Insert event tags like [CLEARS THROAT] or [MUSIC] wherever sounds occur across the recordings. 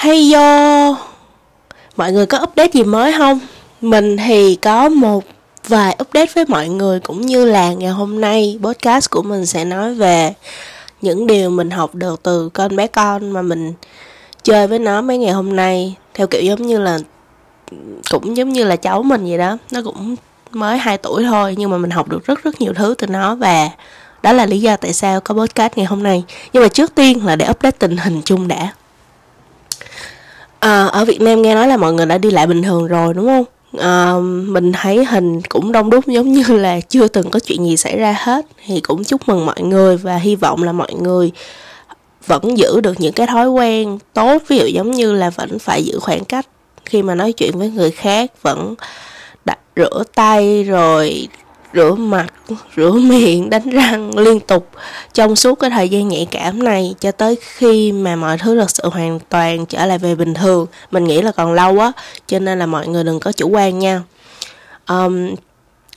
Hay do? Mọi người có update gì mới không? Mình thì có một vài update với mọi người, cũng như là ngày hôm nay podcast của mình sẽ nói về những điều mình học được từ con bé con mà mình chơi với nó mấy ngày hôm nay. Theo kiểu giống như là, cũng giống như là cháu mình vậy đó. Nó cũng mới 2 tuổi thôi, nhưng mà mình học được rất rất nhiều thứ từ nó và đó là lý do tại sao có podcast ngày hôm nay. Nhưng mà trước tiên là để update tình hình chung đã à, ở Việt Nam nghe nói là mọi người đã đi lại bình thường rồi đúng không? À, mình thấy hình cũng đông đúc giống như [LAUGHS] là chưa từng có chuyện gì xảy ra hết. Thì cũng chúc mừng mọi người và hy vọng là mọi người vẫn giữ được những cái thói quen tốt. Ví dụ giống như là vẫn phải giữ khoảng cách khi mà nói chuyện với người khác vẫn đặt rửa tay rồi rửa mặt rửa miệng đánh răng liên tục trong suốt cái thời gian nhạy cảm này cho tới khi mà mọi thứ thật sự hoàn toàn trở lại về bình thường. Mình nghĩ là còn lâu á cho nên là mọi người đừng có chủ quan nha. Um,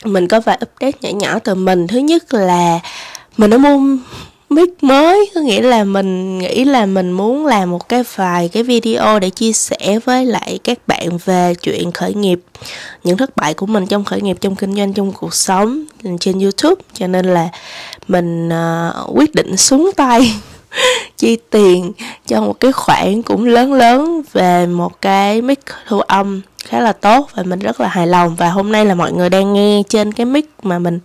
mình có vài update nhỏ nhỏ từ mình. Thứ nhất là mình đã mua mic mới. Có nghĩa là mình nghĩ là mình muốn làm một cái vài cái video để chia sẻ với lại các bạn về chuyện khởi nghiệp những thất bại của mình trong khởi nghiệp trong kinh doanh trong cuộc sống trên youtube. Cho nên là mình uh, quyết định xuống tay [LAUGHS] chi tiền cho một cái khoản cũng lớn lớn về một cái mic thu âm khá là tốt và mình rất là hài lòng. Và hôm nay là mọi người đang nghe trên cái mic mà mình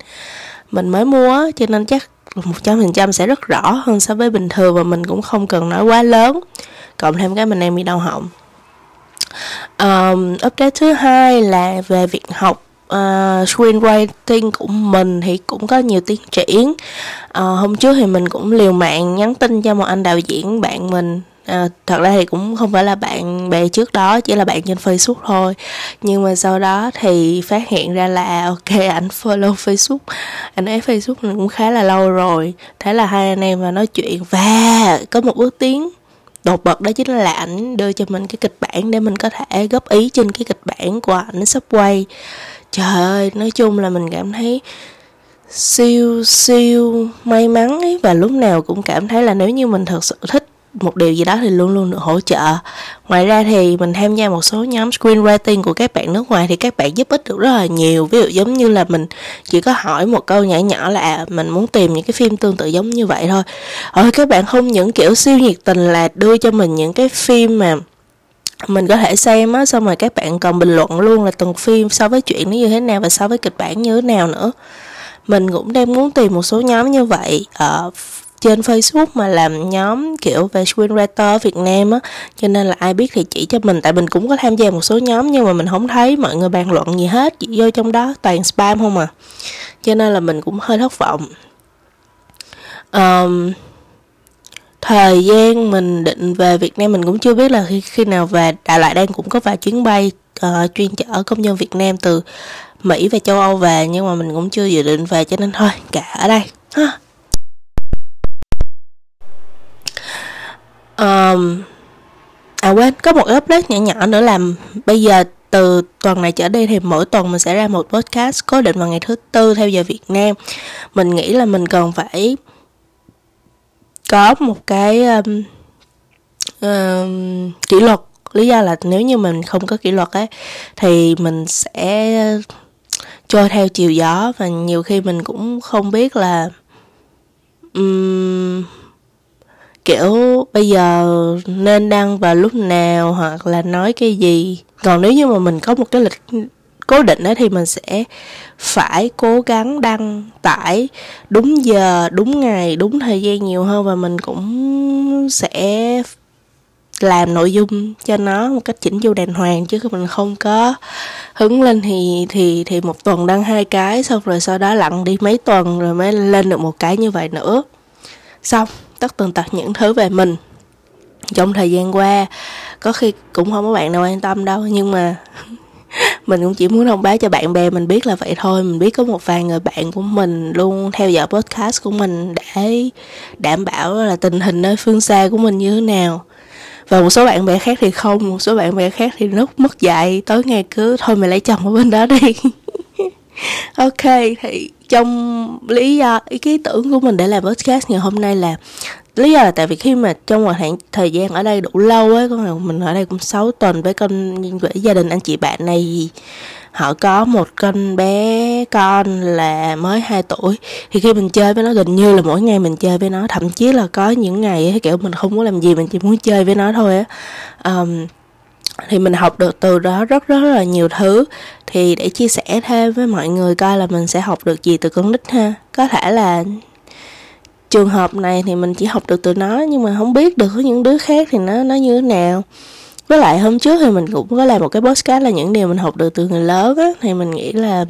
mình mới mua cho nên chắc một trăm phần trăm sẽ rất rõ hơn so với bình thường và mình cũng không cần nói quá lớn. Cộng thêm cái mình đang bị đau họng. Um, update thứ hai là về việc học uh, screenwriting của mình thì cũng có nhiều tiến triển. Uh, hôm trước thì mình cũng liều mạng nhắn tin cho một anh đạo diễn bạn mình à, thật ra thì cũng không phải là bạn bè trước đó chỉ là bạn trên facebook thôi. Nhưng mà sau đó thì phát hiện ra là à, ok [LAUGHS] ảnh follow facebook. Anh ấy facebook cũng khá là lâu rồi. Thế là hai anh em mà nói chuyện. Và có một bước tiến đột bật đó chính là ảnh đưa cho mình cái kịch bản để mình có thể góp ý trên cái kịch bản của ảnh sắp quay trời ơi nói chung là mình cảm thấy siêu siêu may mắn ấy. Và lúc nào cũng cảm thấy là nếu như mình thật sự thích một điều gì đó thì luôn luôn được hỗ trợ. Ngoài ra thì mình tham gia một số nhóm screenwriting của các bạn nước ngoài thì các bạn giúp ích được rất là nhiều. Ví dụ giống như là mình chỉ có hỏi một câu nhỏ nhỏ là à, mình muốn tìm những cái phim tương tự giống như vậy thôi. Ờ, rồi các bạn không những kiểu siêu nhiệt tình là đưa cho mình những cái phim mà mình có thể xem á xong rồi các bạn còn bình luận luôn là từng phim so với chuyện nó như thế nào và so với kịch bản như thế nào nữa. Mình cũng đang muốn tìm một số nhóm như vậy. Ở trên Facebook mà làm nhóm kiểu về screenwriter Việt Nam á cho nên là ai biết thì chỉ cho mình. Tại mình cũng có tham gia một số nhóm nhưng mà mình không thấy mọi người bàn luận gì hết chỉ vô trong đó toàn spam không à. Cho nên là mình cũng hơi thất vọng. Um, thời gian mình định về Việt Nam mình cũng chưa biết là khi, khi nào về. Đà Lạt đang cũng có vài chuyến bay uh, chuyên chở công nhân Việt Nam từ Mỹ và châu Âu về nhưng mà mình cũng chưa dự định về cho nên thôi cả ở đây ha. Um, à quên có một update nhỏ nhỏ nữa là bây giờ từ tuần này trở đi thì mỗi tuần mình sẽ ra một podcast cố định vào ngày thứ tư theo giờ Việt Nam. Mình nghĩ là mình cần phải có một cái um, um, kỷ luật. Lý do là nếu như mình không có kỷ luật ấy thì mình sẽ trôi theo chiều gió và nhiều khi mình cũng không biết là um, kiểu bây giờ nên đăng vào lúc nào hoặc là nói cái gì. Còn nếu như mà mình có một cái lịch cố định đó thì mình sẽ phải cố gắng đăng tải đúng giờ, đúng ngày, đúng thời gian nhiều hơn và mình cũng sẽ làm nội dung cho nó một cách chỉnh chu đàng hoàng chứ mình không có hứng lên thì thì thì một tuần đăng hai cái xong rồi sau đó lặn đi mấy tuần rồi mới lên được một cái như vậy nữa xong, tất tần tật những thứ về mình. Trong thời gian qua, có khi cũng không có bạn nào quan tâm đâu, nhưng mà [LAUGHS] mình cũng chỉ muốn thông báo cho bạn bè mình biết là vậy thôi. Mình biết có một vài người bạn của mình luôn theo dõi podcast của mình để đảm bảo là tình hình nơi phương xa của mình như thế nào. Và một số bạn bè khác thì không, một số bạn bè khác thì lúc mất dạy tối ngày cứ thôi mày lấy chồng ở bên đó đi. [LAUGHS] ok thì trong lý do ý kiến tưởng của mình để làm podcast ngày hôm nay là lý do là tại vì khi mà trong một khoảng thời gian ở đây đủ lâu ấy con mình ở đây cũng 6 tuần với con với gia đình anh chị bạn này họ có một con bé con là mới 2 tuổi. Thì khi mình chơi với nó gần như là mỗi ngày mình chơi với nó thậm chí là có những ngày ấy, kiểu mình không muốn làm gì mình chỉ muốn chơi với nó thôi á. Um, thì mình học được từ đó rất rất là nhiều thứ. Thì để chia sẻ thêm với mọi người coi là mình sẽ học được gì từ con nít ha. Có thể là trường hợp này thì mình chỉ học được từ nó, nhưng mà không biết được có những đứa khác thì nó nó như thế nào với lại hôm trước thì mình cũng có làm một cái podcast là những điều mình học được từ người lớn á thì mình nghĩ là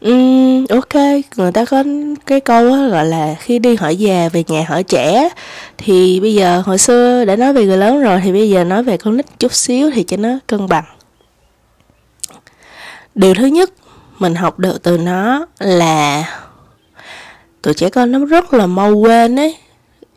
um, ok người ta có cái câu á gọi là khi đi hỏi già về nhà hỏi trẻ thì bây giờ hồi xưa đã nói về người lớn rồi thì bây giờ nói về con nít chút xíu thì cho nó cân bằng. Điều thứ nhất mình học được từ nó là tụi trẻ con nó rất là mau quên ấy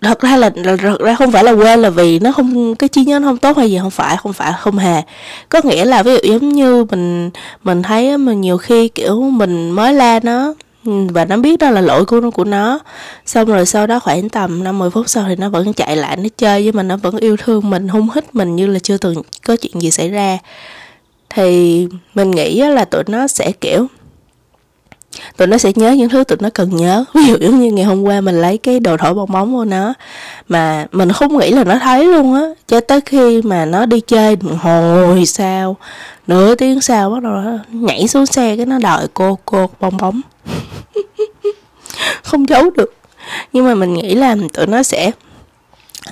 thật ra là thật ra không phải là quên là vì nó không cái trí nhớ nó không tốt hay gì, không phải không phải, không hề. Có nghĩa là ví dụ giống như mình mình thấy mình nhiều khi, kiểu, mình mới la nó và nó biết đó là lỗi của nó của nó, xong rồi sau đó khoảng tầm năm mười phút sau thì nó vẫn chạy lại, nó chơi với mình, nó vẫn yêu thương mình, hung hít mình như là chưa từng có chuyện gì xảy ra. Thì mình nghĩ là tụi nó sẽ, kiểu tụi nó sẽ nhớ những thứ tụi nó cần nhớ. [LAUGHS] Ví dụ giống như ngày hôm qua mình lấy cái đồ thổi bong bóng của nó, mà mình không nghĩ là nó thấy luôn á. Cho tới khi mà nó đi chơi hồi sao? Nửa tiếng sau bắt đầu nó nhảy xuống xe cái nó đòi cô cô bong bóng. [LAUGHS] Không giấu được. Nhưng mà mình nghĩ là tụi nó sẽ,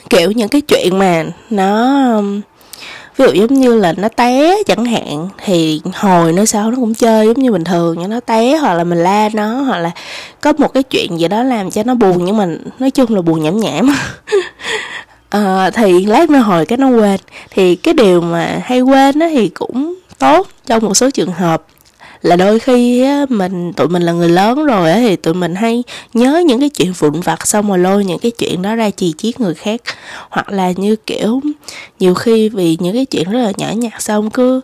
kiểu, những cái chuyện mà nó ví dụ giống như là nó té chẳng hạn thì hồi nó sau nó cũng chơi giống như bình thường nhưng nó té hoặc là mình la nó hoặc là có một cái chuyện gì đó làm cho nó buồn nhưng mà nói chung là buồn nhảm nhảm. À, [LAUGHS] thì lát nữa hồi cái nó quên. Thì cái điều mà hay quên đó thì cũng tốt trong một số trường hợp là đôi khi á, mình tụi mình là người lớn rồi á, thì tụi mình hay nhớ những cái chuyện vụn vặt xong rồi lôi những cái chuyện đó ra chì chiết người khác. Hoặc là như kiểu nhiều khi vì những cái chuyện rất là nhỏ nhặt xong cứ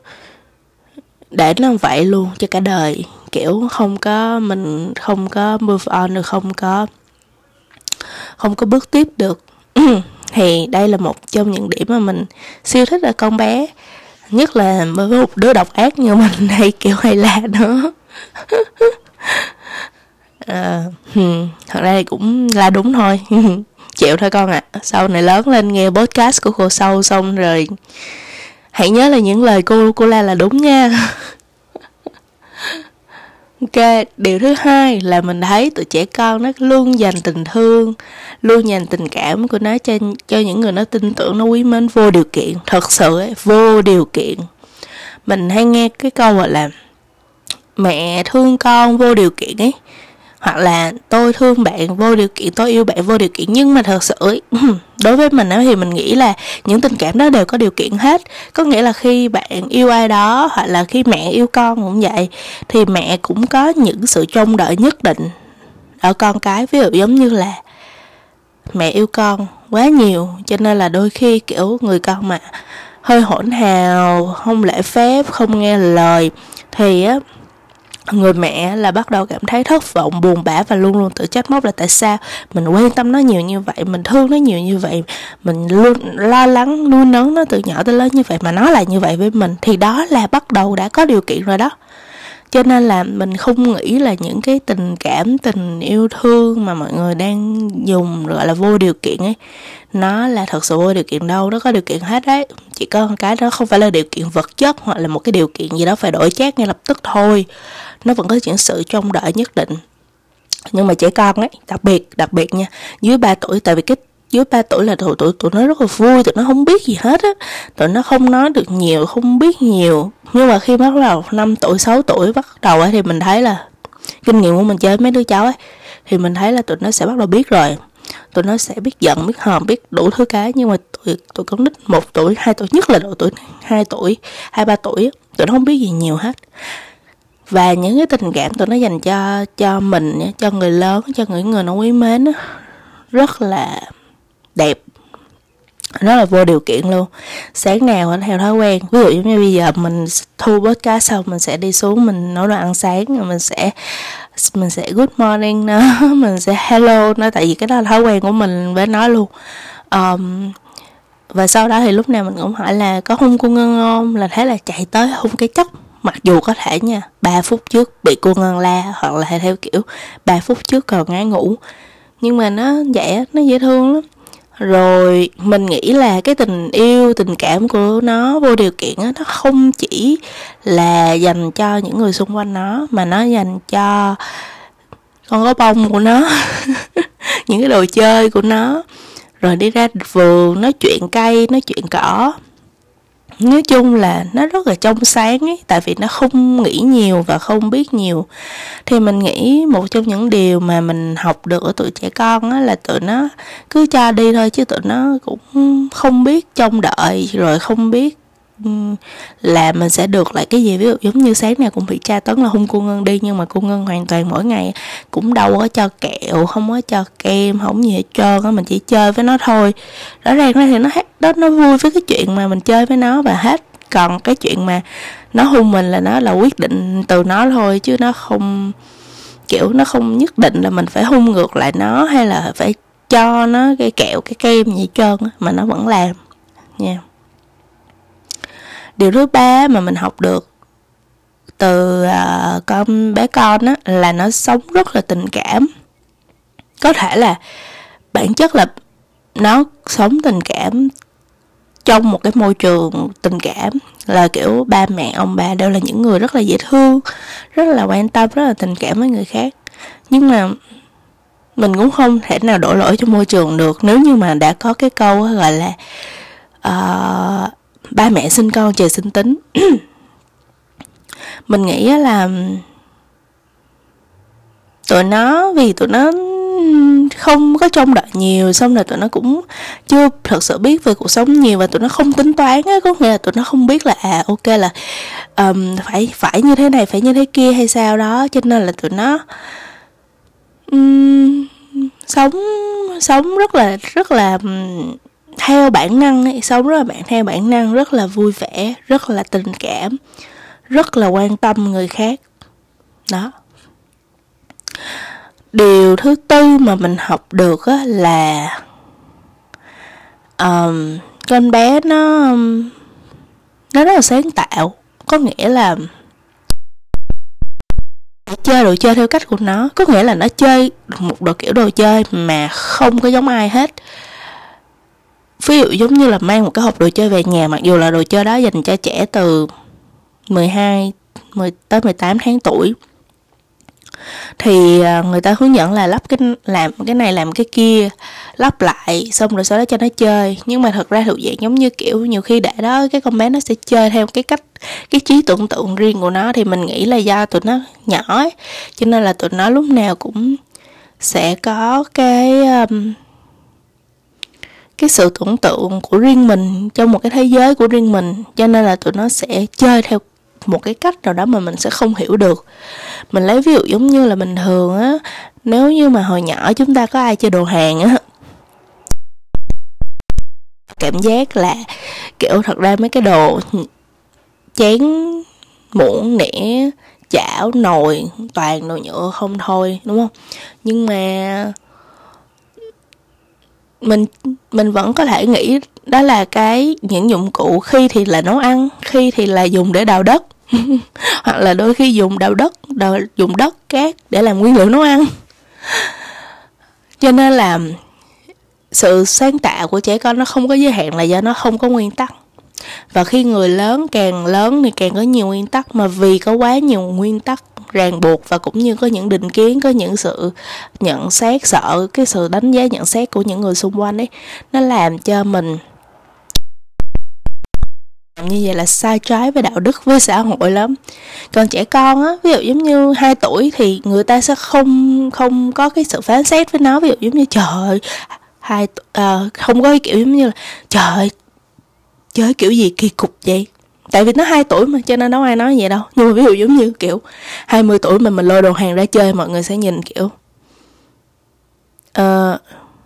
để nó vậy luôn cho cả đời. Kiểu không có mình không có move on được không có không có bước tiếp được. [CLEARS THROAT] Thì đây là một trong những điểm mà mình siêu thích ở con bé nhất là với một đứa độc ác như mình [LAUGHS] hay kiểu hay la nữa [LAUGHS] à, ờ, hmm, thật ra thì cũng là đúng thôi. [LAUGHS] Chịu thôi con ạ. À. sau này lớn lên nghe podcast của cô sâu xong rồi hãy nhớ là những lời cô cô la là đúng nha ok điều thứ hai là mình thấy tụi trẻ con nó luôn dành tình thương luôn dành tình cảm của nó cho cho những người nó tin tưởng nó quý mến vô điều kiện. Thật sự ấy, vô điều kiện. Mình hay nghe cái câu gọi là mẹ thương con vô điều kiện ấy hoặc là tôi thương bạn vô điều kiện, tôi yêu bạn vô điều kiện. Nhưng mà thật sự [CLEARS THROAT] đối với mình thì mình nghĩ là những tình cảm đó đều có điều kiện hết. Có nghĩa là khi bạn yêu ai đó, hoặc là khi mẹ yêu con cũng vậy, thì mẹ cũng có những sự trông đợi nhất định ở con cái. Ví dụ giống như là mẹ yêu con quá nhiều, cho nên là đôi khi, kiểu, người con mà hơi hỗn hào, không lễ phép, không nghe lời, thì á người mẹ là bắt đầu cảm thấy thất vọng, buồn bã và luôn luôn tự trách móc là tại sao mình quan tâm nó nhiều như vậy, mình thương nó nhiều như vậy, mình luôn lo lắng, nuôi nấng nó từ nhỏ tới lớn như vậy mà nó lại như vậy với mình. Thì đó là bắt đầu đã có điều kiện rồi đó cho nên là mình không nghĩ là những cái tình cảm, tình yêu thương mà mọi người đang dùng, gọi là, vô điều kiện ấy, nó là thật sự vô điều kiện đâu, nó có điều kiện hết đấy. Chỉ có một cái đó không phải là điều kiện vật chất hoặc là một cái điều kiện gì đó phải đổi chát ngay lập tức thôi. Nó vẫn có những sự trông đợi nhất định. Nhưng mà trẻ con ấy, đặc biệt đặc biệt nha, dưới 3 tuổi, tại vì cái dưới 3 tuổi là tụi tụi tụi nó rất là vui, tụi nó không biết gì hết á. Tụi nó không nói được nhiều, không biết nhiều. Nhưng mà khi bắt đầu 5 tuổi 6 tuổi bắt đầu ấy thì mình thấy là kinh nghiệm của mình chơi mấy đứa cháu ấy, thì mình thấy là tụi nó sẽ bắt đầu biết rồi. Tụi nó sẽ biết giận, biết hờn, biết đủ thứ cái. Nhưng mà tụi tụi con nít một tuổi, hai tuổi, nhất là độ tuổi hai tuổi, hai, ba tuổi tụi nó không biết gì nhiều hết. Và những cái tình cảm tụi nó dành cho cho mình, cho người lớn, cho những người nó quý mến rất là đẹp. Nó là vô điều kiện luôn. Sáng nào theo thói quen. Ví dụ như bây giờ mình thu podcast xong mình sẽ đi xuống mình nấu đồ ăn sáng rồi mình sẽ mình sẽ good morning nó [LAUGHS] mình sẽ hello nó tại vì cái đó là thói quen của mình với nó luôn. Um, và sau đó thì lúc nào mình cũng hỏi là có hung cô ngân không? Là thế là chạy tới hung cái chất mặc dù có thể nha 3 phút trước bị cô ngân la hoặc là theo kiểu 3 phút trước còn ngái ngủ. Nhưng mà nó vậy nó dễ thương lắm rồi mình nghĩ là cái tình yêu, tình cảm của nó vô điều kiện á, nó không chỉ là dành cho những người xung quanh nó, mà nó dành cho con có bông của nó, [LAUGHS] những cái đồ chơi của nó. Rồi đi ra vườn, nói chuyện cây, nói chuyện cỏ nói chung là nó rất là trong sáng ấy, tại vì nó không nghĩ nhiều và không biết nhiều. Thì mình nghĩ một trong những điều mà mình học được ở tụi trẻ con á là tụi nó cứ cho đi thôi chứ tụi nó cũng không biết trông đợi, rồi không biết là mình sẽ được lại cái gì? Ví dụ giống như sáng nào cũng bị tra tấn là hung cô ngân đi, nhưng mà cô ngân hoàn toàn mỗi ngày cũng đâu có cho kẹo, không có cho kem, không gì hết trơn á, mình chỉ chơi với nó thôi. Rõ ràng ra thì nó đó nó vui với cái chuyện mà mình chơi với nó và hết. Còn cái chuyện mà nó hung mình là nó là quyết định từ nó thôi, chứ nó không, kiểu nó không nhất định là mình phải hung ngược lại nó hay là phải cho nó cái kẹo, cái kem gì hết trơn mà nó vẫn làm. Nha. yeah điều thứ ba mà mình học được từ uh, con bé con á là nó sống rất là tình cảm. Có thể là bản chất là nó sống tình cảm trong một cái môi trường tình cảm là kiểu ba mẹ ông bà đều là những người rất là dễ thương rất là quan tâm rất là tình cảm với người khác. Nhưng mà mình cũng không thể nào đổ lỗi cho môi trường được nếu như mà đã có cái câu gọi là uh, ba mẹ sinh con trời sinh tính. [CLEARS THROAT] Mình nghĩ là tụi nó vì tụi nó không có trông đợi nhiều xong rồi tụi nó cũng chưa thật sự biết về cuộc sống nhiều và tụi nó không tính toán á. Có nghĩa là tụi nó không biết là à ok là um, phải phải như thế này phải như thế kia hay sao đó. Cho nên là tụi nó um, sống sống rất là rất là theo bản năng ấy, sống rất là bạn theo bản năng rất là vui vẻ rất là tình cảm rất là quan tâm người khác. Đó. Điều thứ tư mà mình học được á là um, con bé nó nó rất là sáng tạo. Có nghĩa là chơi đồ chơi theo cách của nó. Có nghĩa là nó chơi một đồ kiểu đồ chơi mà không có giống ai hết ví dụ giống như là mang một cái hộp đồ chơi về nhà mặc dù là đồ chơi đó dành cho trẻ từ 12 10 tới 18 tháng tuổi thì à, người ta hướng dẫn là lắp cái làm cái này làm cái kia lắp lại xong rồi sau đó cho nó chơi. Nhưng mà thật ra thuộc dạng giống như kiểu nhiều khi để đó cái con bé nó sẽ chơi theo cái cách cái trí tưởng tượng riêng của nó thì mình nghĩ là do tụi nó nhỏ ấy cho nên là tụi nó lúc nào cũng sẽ có cái um, cái sự tưởng tượng của riêng mình trong một cái thế giới của riêng mình. Cho nên là tụi nó sẽ chơi theo một cái cách nào đó mà mình sẽ không hiểu được. Mình lấy ví dụ giống như là bình thường á, nếu như mà hồi nhỏ chúng ta có ai chơi đồ hàng á, cảm giác là kiểu thật ra mấy cái đồ chén, muỗng nĩa chảo, nồi, toàn đồ nhựa không thôi, đúng không? Nhưng mà mình mình vẫn có thể nghĩ đó là cái những dụng cụ khi thì là nấu ăn khi thì là dùng để đào đất. [LAUGHS] Hoặc là đôi khi dùng đào đất đào, dùng đất cát để làm nguyên liệu nấu ăn. Cho nên là sự sáng tạo của trẻ con nó không có giới hạn là do nó không có nguyên tắc. Và khi người lớn càng lớn thì càng có nhiều nguyên tắc mà vì có quá nhiều nguyên tắc ràng buộc và cũng như có những định kiến có những sự nhận xét sợ cái sự đánh giá nhận xét của những người xung quanh ấy nó làm cho mình như vậy là sai trái với đạo đức với xã hội lắm. Còn trẻ con á ví dụ giống như 2 tuổi thì người ta sẽ không không có cái sự phán xét với nó. Ví dụ giống như trời hai uh, không có cái kiểu giống như là trời chơi kiểu gì kỳ cục vậy? Tại vì nó 2 tuổi mà cho nên đâu ai nói vậy đâu. Nhưng mà ví dụ giống như kiểu 20 tuổi mà mình lôi đồ hàng ra chơi mọi người sẽ nhìn kiểu ờ uh,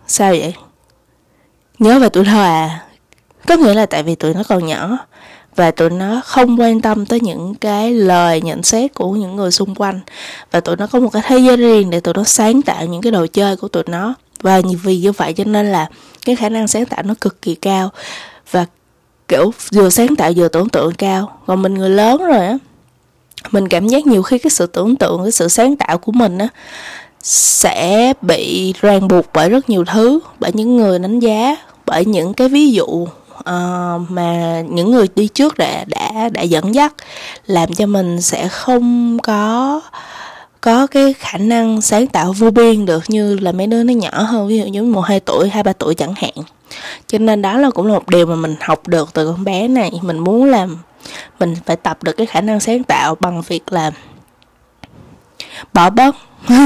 sao vậy? Nhớ về tuổi thơ à? Có nghĩa là tại vì tụi nó còn nhỏ và tụi nó không quan tâm tới những cái lời nhận xét của những người xung quanh. Và tụi nó có một cái thế giới riêng để tụi nó sáng tạo những cái đồ chơi của tụi nó. Và vì như vậy cho nên là cái khả năng sáng tạo nó cực kỳ cao. Và kiểu vừa sáng tạo vừa tưởng tượng cao. Còn mình người lớn rồi á mình cảm giác nhiều khi cái sự tưởng tượng cái sự sáng tạo của mình á sẽ bị ràng buộc bởi rất nhiều thứ bởi những người đánh giá bởi những cái ví dụ uh, mà những người đi trước đã đã đã dẫn dắt làm cho mình sẽ không có có cái khả năng sáng tạo vô biên được như là mấy đứa nó nhỏ hơn ví dụ như một hai tuổi hai ba tuổi chẳng hạn cho nên đó là cũng là một điều mà mình học được từ con bé này. Mình muốn làm, mình phải tập được cái khả năng sáng tạo bằng việc là bỏ bớt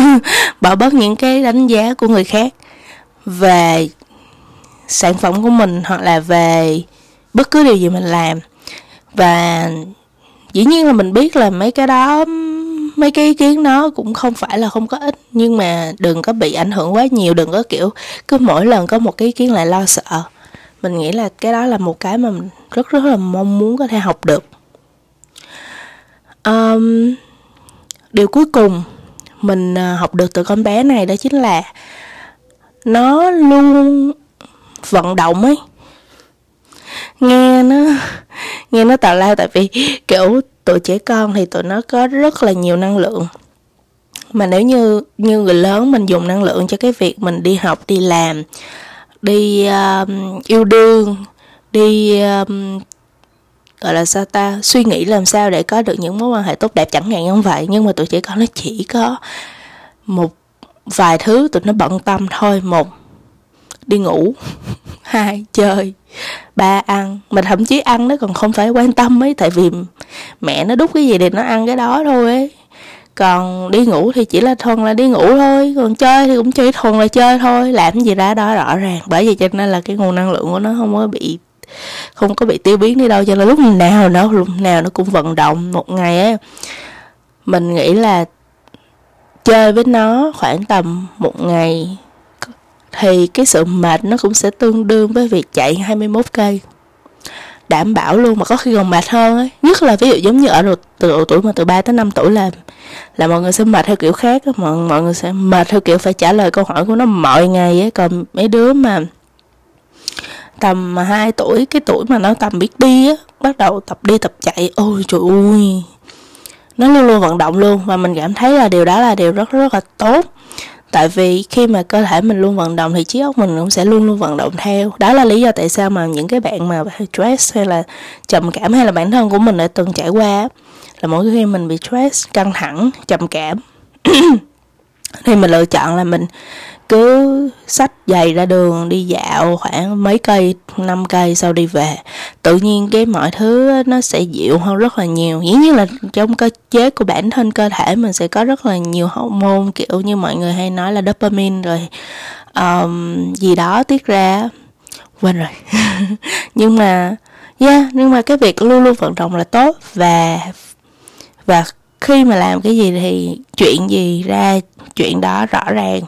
[LAUGHS] bỏ bớt những cái đánh giá của người khác về sản phẩm của mình hoặc là về bất cứ điều gì mình làm. Và dĩ nhiên là mình biết là mấy cái đó mấy cái ý kiến nó cũng không phải là không có ích nhưng mà đừng có bị ảnh hưởng quá nhiều đừng có kiểu cứ mỗi lần có một cái ý kiến lại lo sợ. Mình nghĩ là cái đó là một cái mà mình rất rất là mong muốn có thể học được. Um, điều cuối cùng mình à, học được từ con bé này đó chính là nó luôn vận động ấy. Nghe nó nghe nó tào lao tại vì kiểu tụi trẻ con thì tụi nó có rất là nhiều năng lượng. Mà nếu như như người lớn mình dùng năng lượng cho cái việc mình đi học đi làm đi uh, yêu đương đi uh, gọi là sao ta suy nghĩ làm sao để có được những mối quan hệ tốt đẹp chẳng hạn như vậy. Nhưng mà tụi trẻ con nó chỉ có một vài thứ tụi nó bận tâm thôi. Một đi ngủ. [LAUGHS] Hai, chơi. Ba, ăn. Mà thậm chí ăn nó còn không phải quan tâm ấy, tại vì mẹ nó đút cái gì thì nó ăn cái đó thôi ấy. Còn đi ngủ thì chỉ là thuần là đi ngủ thôi, còn chơi thì cũng chỉ thuần là chơi thôi, làm gì ra đó rõ ràng. Bởi vì cho nên là cái nguồn năng lượng của nó không có bị, không có bị tiêu biến đi đâu, cho nên lúc nào nó, lúc nào nó cũng vận động một ngày ấy. Mình nghĩ là chơi với nó khoảng tầm một ngày thì cái sự mệt nó cũng sẽ tương đương với việc chạy 21 cây. Đảm bảo luôn mà có khi còn mệt hơn ấy. Nhất là ví dụ giống như ở độ, từ độ tuổi mà từ 3 tới 5 tuổi là là mọi người sẽ mệt theo kiểu khác mọi, mọi người sẽ mệt theo kiểu phải trả lời câu hỏi của nó mọi ngày ấy. Còn mấy đứa mà tầm 2 tuổi cái tuổi mà nó tầm biết đi á bắt đầu tập đi tập chạy ôi trời ơi. Nó luôn luôn vận động luôn và mình cảm thấy là điều đó là điều rất rất là tốt tại vì khi mà cơ thể mình luôn vận động thì trí óc mình cũng sẽ luôn luôn vận động theo. Đó là lý do tại sao mà những cái bạn mà stress hay là trầm cảm hay là bản thân của mình đã từng trải qua là mỗi khi mình bị stress, căng thẳng, trầm cảm, [COUGHS] thì mình lựa chọn là mình cứ sách giày ra đường đi dạo khoảng mấy cây năm cây sau đi về. Tự nhiên cái mọi thứ nó sẽ dịu hơn rất là nhiều. Dĩ nhiên là trong cơ chế của bản thân cơ thể mình sẽ có rất là nhiều hormone kiểu như mọi người hay nói là dopamine rồi um, gì đó tiết ra. Quên rồi. [LAUGHS] Nhưng mà yeah nhưng mà cái việc luôn luôn vận động là tốt. Và và khi mà làm cái gì thì chuyện gì ra chuyện đó rõ ràng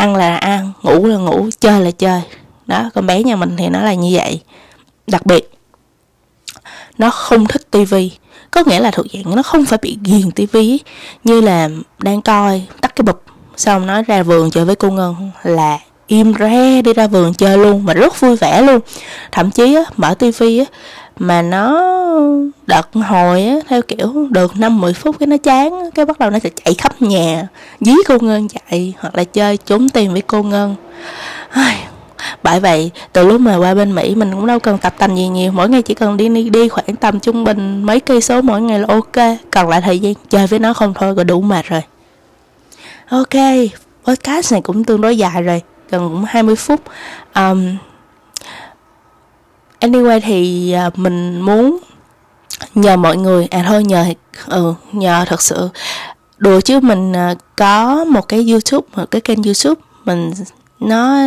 ăn là ăn ngủ là ngủ chơi là chơi. Đó con bé nhà mình thì nó là như vậy. Đặc biệt nó không thích tivi. Có nghĩa là thuộc dạng nó không phải bị ghiền tivi như là đang coi tắt cái bụp xong nó ra vườn chơi với cô ngân là im re đi ra vườn chơi luôn mà rất vui vẻ luôn. Thậm chí á, mở tivi á mà nó đợt hồi á theo kiểu được năm mười phút cái nó chán cái bắt đầu nó sẽ chạy khắp nhà dí cô ngân chạy hoặc là chơi trốn tìm với cô ngân. Bởi vậy từ lúc mà qua bên mỹ mình cũng đâu cần tập tành gì nhiều mỗi ngày chỉ cần đi đi, đi khoảng tầm trung bình mấy cây số mỗi ngày là ok còn lại thời gian chơi với nó không thôi là đủ mệt rồi. Ok podcast này cũng tương đối dài rồi gần cũng 20 phút. Um, anyway thì à, mình muốn nhờ mọi người à thôi nhờ ừ nhờ thật sự đùa chứ mình à, có một cái youtube một cái kênh youtube mình nó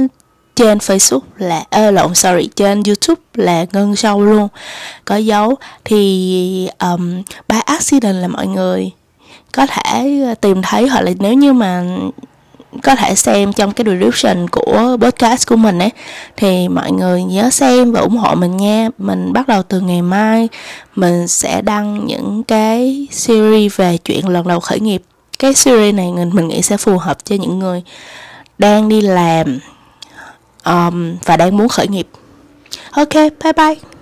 trên Facebook là ơ à, lộn sorry trên YouTube là ngân sâu luôn có dấu. Thì um, by accident là mọi người có thể tìm thấy hoặc là nếu như mà có thể xem trong cái description của podcast của mình ấy. Thì mọi người nhớ xem và ủng hộ mình nha. Mình bắt đầu từ ngày mai mình sẽ đăng những cái series về chuyện lần đầu khởi nghiệp. Cái series này mình mình nghĩ sẽ phù hợp cho những người đang đi làm um, và đang muốn khởi nghiệp. Ok bye bye.